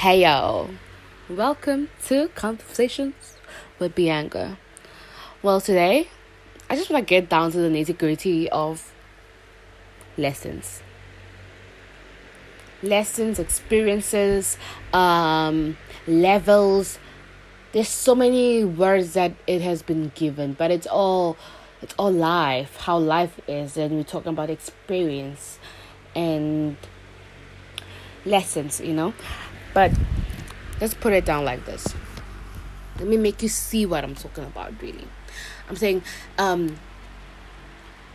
Hey yo, welcome to Conversations with Bianca. Well, today I just want to get down to the nitty gritty of lessons. Lessons, experiences, um, levels. There's so many words that it has been given, but it's all it's all life, how life is, and we're talking about experience and lessons, you know. But let's put it down like this. Let me make you see what I'm talking about, really. I'm saying um,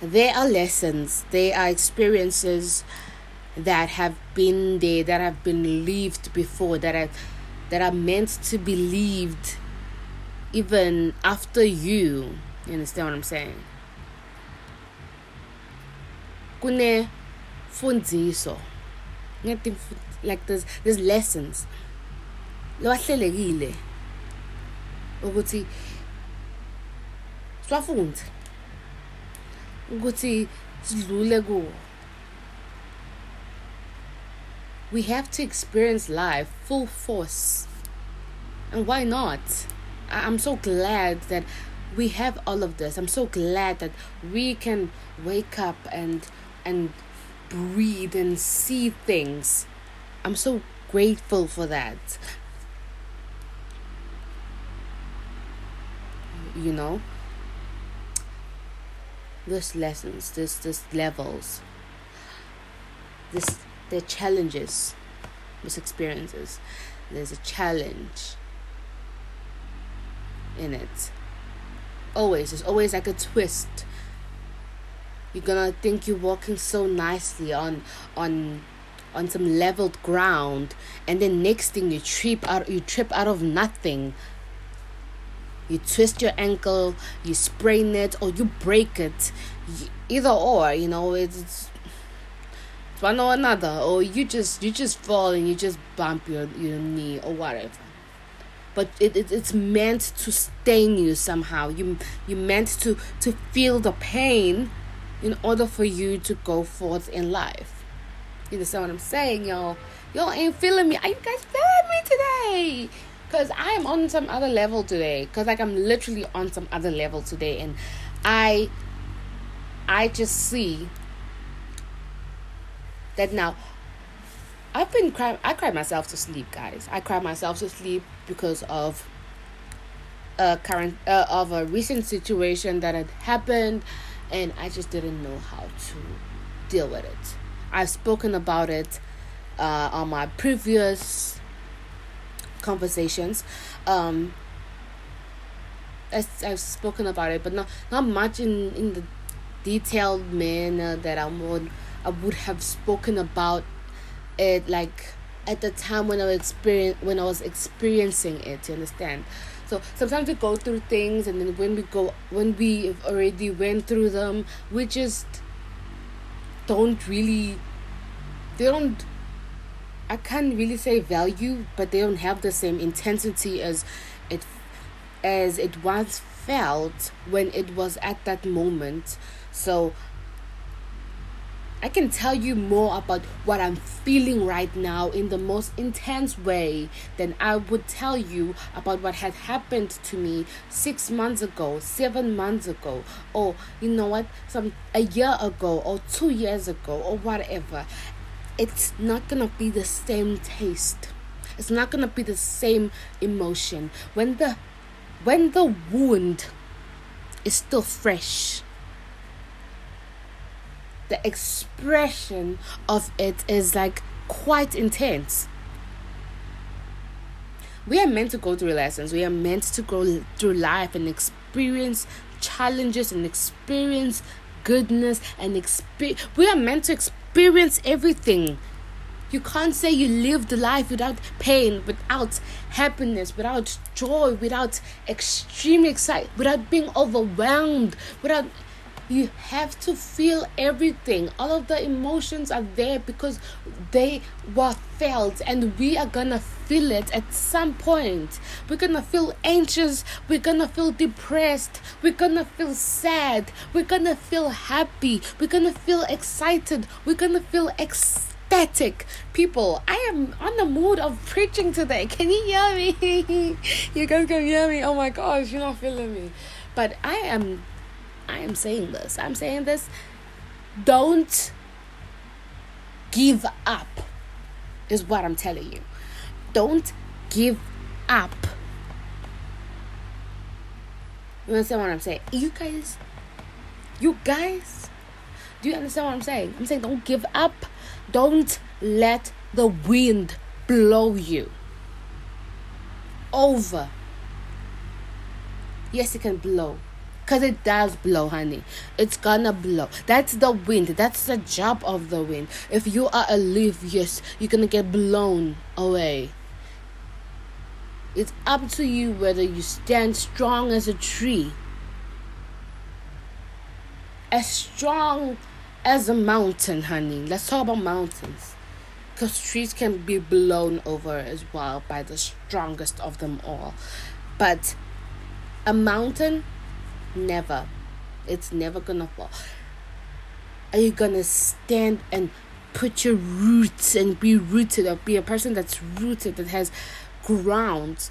there are lessons, there are experiences that have been there, that have been lived before, that are that are meant to be lived even after you. You understand what I'm saying? Kune fundiso. Like there's there's lessons. Lawahlelekile ukuthi siwafunde ukuthi sidlule kuwo. We have to experience life full force. And why not? I'm so glad that we have all of this. I'm so glad that we can wake up and and breathe and see things. I'm so grateful for that. You know? This lessons this this levels. This the challenges this experiences. There's a challenge in it. Always there's always like a twist you're gonna think you're walking so nicely on on on some leveled ground and then next thing you trip out you trip out of nothing you twist your ankle, you sprain it, or you break it. Either or, you know, it's, one or another, or you just you just fall and you just bump your your knee or whatever. But it, it it's meant to stain you somehow. You you meant to to feel the pain in order for you to go forth in life. You understand what I'm saying, y'all? Y'all ain't feeling me. Are you guys feeling me today? because I am on some other level today. Because like I'm literally on some other level today, and I, I just see that now. I've been crying. I cried myself to sleep, guys. I cried myself to sleep because of a current uh, of a recent situation that had happened, and I just didn't know how to deal with it. I've spoken about it uh, on my previous conversations. Um, I've spoken about it, but not not much in in the detailed manner that I would I would have spoken about it like at the time when I was experience when I was experiencing it. You understand? So sometimes we go through things, and then when we go when we already went through them, we just don't really they don't I can't really say value, but they don't have the same intensity as it as it once felt when it was at that moment. So I can tell you more about what I'm feeling right now in the most intense way than I would tell you about what had happened to me six months ago, seven months ago, or you know what, some a year ago, or two years ago, or whatever. It's not gonna be the same taste. It's not gonna be the same emotion. When the when the wound is still fresh the expression of it is like quite intense we are meant to go through lessons we are meant to go through life and experience challenges and experience goodness and experience we are meant to experience experience everything. You can't say you lived life without pain, without happiness, without joy, without extreme excitement, without being overwhelmed, without you have to feel everything all of the emotions are there because they were felt and we are gonna feel it at some point we're gonna feel anxious we're gonna feel depressed we're gonna feel sad we're gonna feel happy we're gonna feel excited we're gonna feel ecstatic people. I am on the mood of preaching today. Can you hear me? you guys can hear me. Oh my gosh, you're not feeling me. But I am I am saying this. I'm saying this. Don't give up. Is what I'm telling you. Don't give up. You understand what I'm saying? You guys, you guys, do you understand what I'm saying? I'm saying don't give up. Don't let the wind blow you over. Yes, it can blow. Because it does blow, honey. It's gonna blow. That's the wind. That's the job of the wind. If you are a leaf, yes, you're gonna get blown away. It's up to you whether you stand strong as a tree, as strong as a mountain, honey. Let's talk about mountains. Because trees can be blown over as well by the strongest of them all. But a mountain, never. It's never gonna fall. Are you gonna stand and put your roots and be rooted or be a person that's rooted that has ground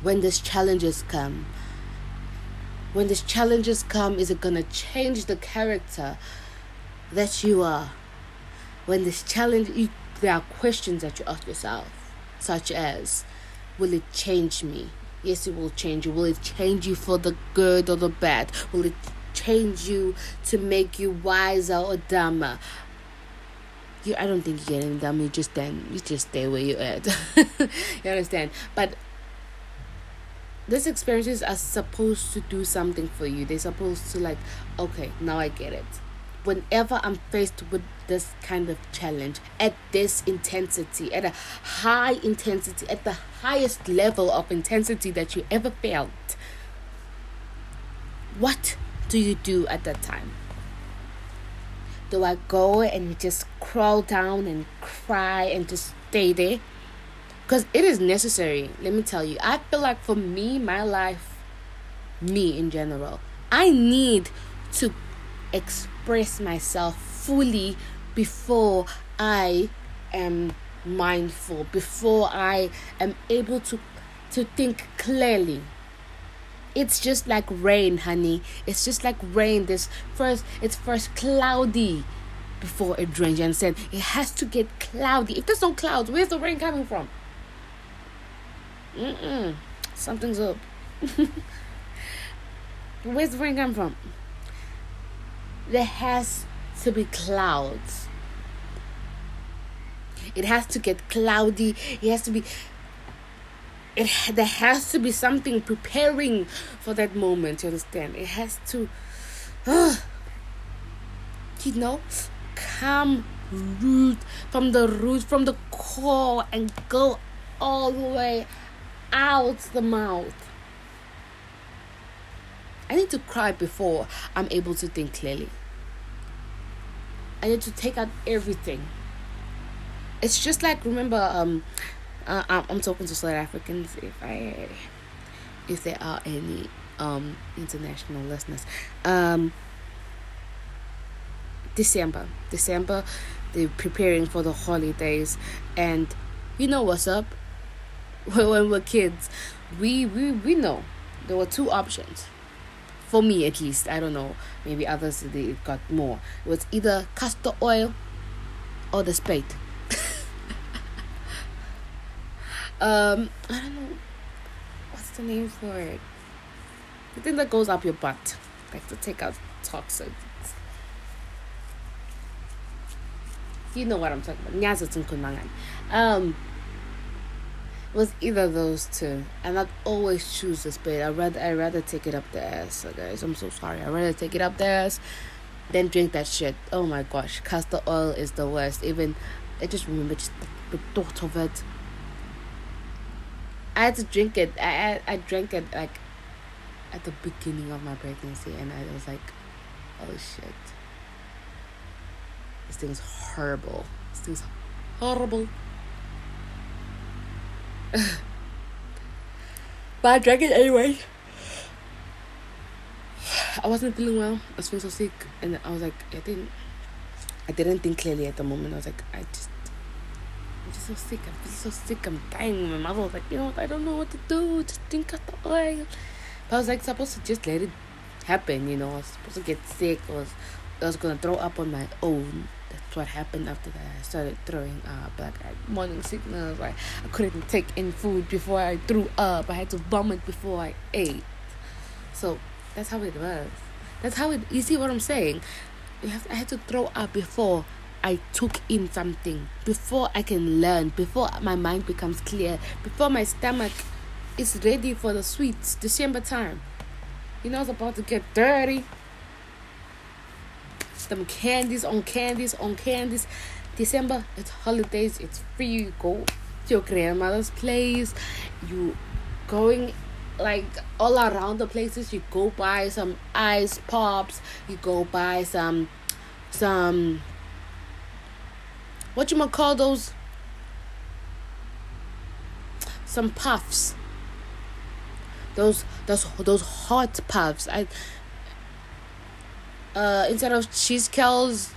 when these challenges come? When these challenges come, is it to change the character that you are? When this challenge, you, there are questions that you ask yourself, such as, Will it change me? Yes, it will change you. Will it change you for the good or the bad? Will it change you to make you wiser or dumber? you I don't think you get any dumb. You just then you just stay where you're at. you understand? But these experiences are supposed to do something for you. They're supposed to like, okay, now I get it. Whenever I'm faced with this kind of challenge at this intensity, at a high intensity, at the highest level of intensity that you ever felt, what do you do at that time? do I go and just crawl down and cry and just stay there? Because it is necessary. Let me tell you, I feel like for me, my life, me in general, I need to express myself fully before I am mindful, before I am able to to think clearly it's just like rain, honey. It's just like rain. This first, it's first cloudy before it rains. You understand? It has to get cloudy. If there's no clouds, where's the rain coming from? Mm-mm. Something's up. where's the rain coming from? There has to be clouds. It has to get cloudy. It has to be it there has to be something preparing for that moment you understand it has to uh, you know come root from the root from the core and go all the way out the mouth i need to cry before i'm able to think clearly i need to take out everything it's just like remember um uh, I'm talking to South Africans if I if there are any um international listeners. Um December. December they're preparing for the holidays and you know what's up? when we're kids, we we we know there were two options. For me at least, I don't know. Maybe others they got more. It was either castor oil or the spade. um I don't know what's the name for it. The thing that goes up your butt, like to take out toxins. You know what I'm talking about. Um was either those two, and I'd always choose the spade. I rather I rather take it up the ass, guys. I'm so sorry. I rather take it up the ass than drink that shit. Oh my gosh, castor oil is the worst. Even I just remember just the, the thought of it I had to drink it. I, I I drank it like at the beginning of my pregnancy, and I was like, "Oh shit, this thing's horrible. This thing's horrible." But I drank it anyway. I wasn't feeling well. I was feeling so sick, and I was like, I didn't. I didn't think clearly at the moment. I was like, I just, I'm just so sick. I feel so sick. I'm dying. My mother was like, you know what? I don't know what to do. Just drink out the oil. But I was like supposed to just let it happen. You know, I was supposed to get sick. I was, I was gonna throw up on my own. That's what happened after that. I started throwing uh, up. Like I had morning sickness. Like I couldn't take in food before I threw up. I had to vomit before I ate. So that's how it was. That's how it. You see what I'm saying? You have, I had to throw up before I took in something, before I can learn, before my mind becomes clear, before my stomach is ready for the sweets. December time. You know, it's about to get dirty. Some candies on candies on candies. December, it's holidays, it's free. You go to your grandmother's place. You going like all around the places you go buy some ice pops you go buy some some what you gonna call those some puffs those those those hot puffs i uh instead of cheese curls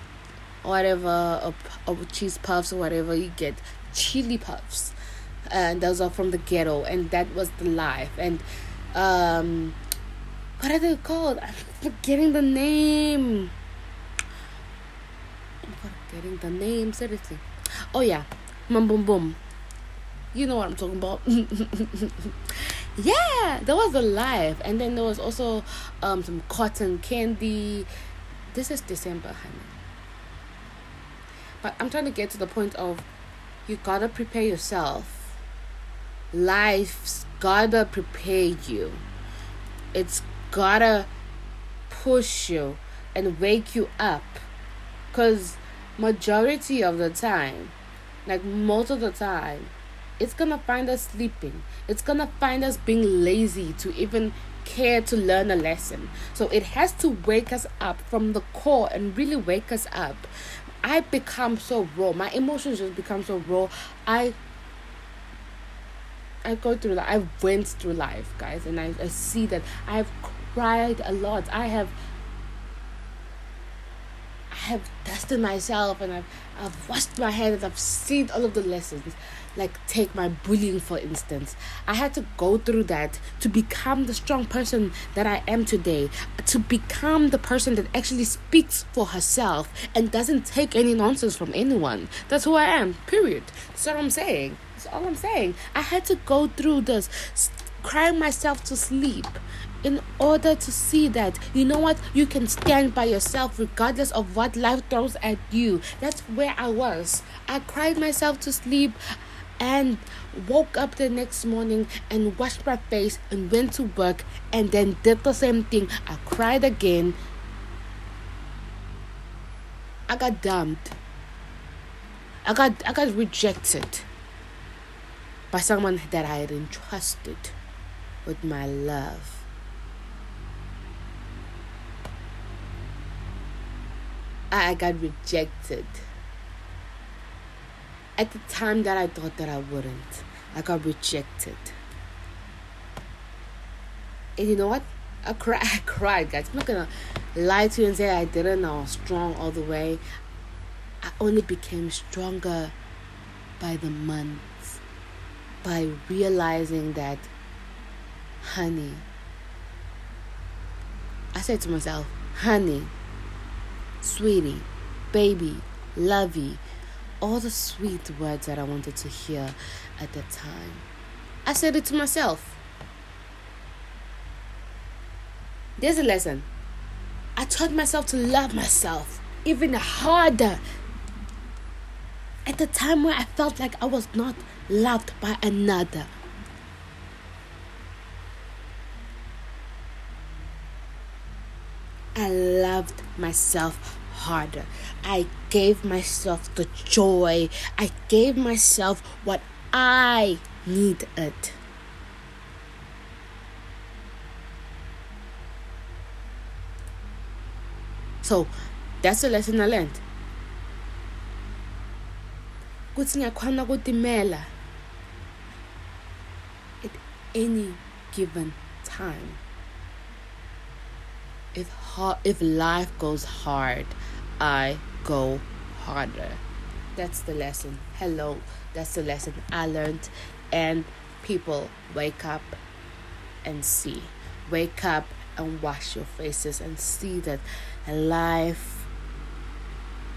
whatever or, or cheese puffs or whatever you get chili puffs. And those are from the ghetto and that was the life. And um what are they called? I'm forgetting the name. I'm forgetting the name seriously. Oh yeah. Mum boom boom you know what i'm talking about yeah that was the life and then there was also um some cotton candy this is december honey but i'm trying to get to the point of you gotta prepare yourself life's gotta prepare you. It's gotta push you and wake you up. Cause majority of the time, like most of the time, it's gonna find us sleeping. It's gonna find us being lazy to even care to learn a lesson. So it has to wake us up from the core and really wake us up. I become so raw. My emotions just become so raw. I I go through that. I went through life, guys, and I, I see that I've cried a lot. I have I have tested myself and I've I've washed my hands. I've seen all of the lessons. Like take my bullying for instance. I had to go through that to become the strong person that I am today. To become the person that actually speaks for herself and doesn't take any nonsense from anyone. That's who I am. Period. That's what I'm saying. That's all I'm saying. I had to go through this, crying myself to sleep in order to see that you know what you can stand by yourself regardless of what life throws at you that's where i was i cried myself to sleep and woke up the next morning and washed my face and went to work and then did the same thing i cried again i got dumped i got i got rejected by someone that I had entrusted with my love. I got rejected. At the time that I thought that I wouldn't, I got rejected. And you know what? I cried, I cried, guys. I'm not gonna lie to you and say I didn't. I was strong all the way. I only became stronger by the months, by realizing that, honey, I said to myself, honey, sweetie, baby, lovey, all the sweet words that I wanted to hear at that time. I said it to myself. There's a lesson. I taught myself to love myself even harder at the time where I felt like I was not loved by another. I loved myself harder. I gave myself the joy. I gave myself what I needed. So that's a lesson I learned. Kuthi ngiyakhona ukutimela any given time. If hard, if life goes hard, I go harder. That's the lesson. Hello, that's the lesson I learned. And people, wake up and see. Wake up and wash your faces and see that life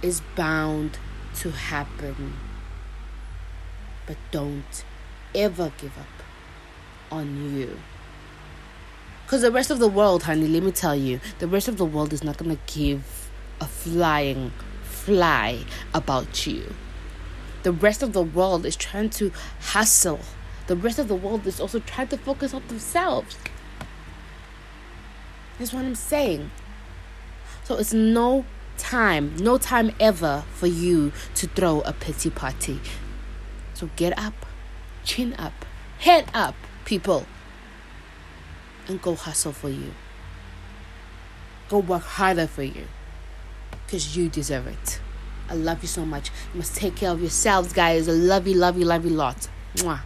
is bound to happen. But don't ever give up on you. Because the rest of the world, honey, let me tell you, the rest of the world is not going to give a flying fly about you. The rest of the world is trying to hustle. The rest of the world is also trying to focus on themselves. That's what I'm saying. So it's no time, no time ever for you to throw a pity party. So get up, chin up, head up, people, and go hustle for you. Go work harder for you. Because you deserve it. I love you so much. You must take care of yourselves, guys. I love you, love you, love you lot. Mwah.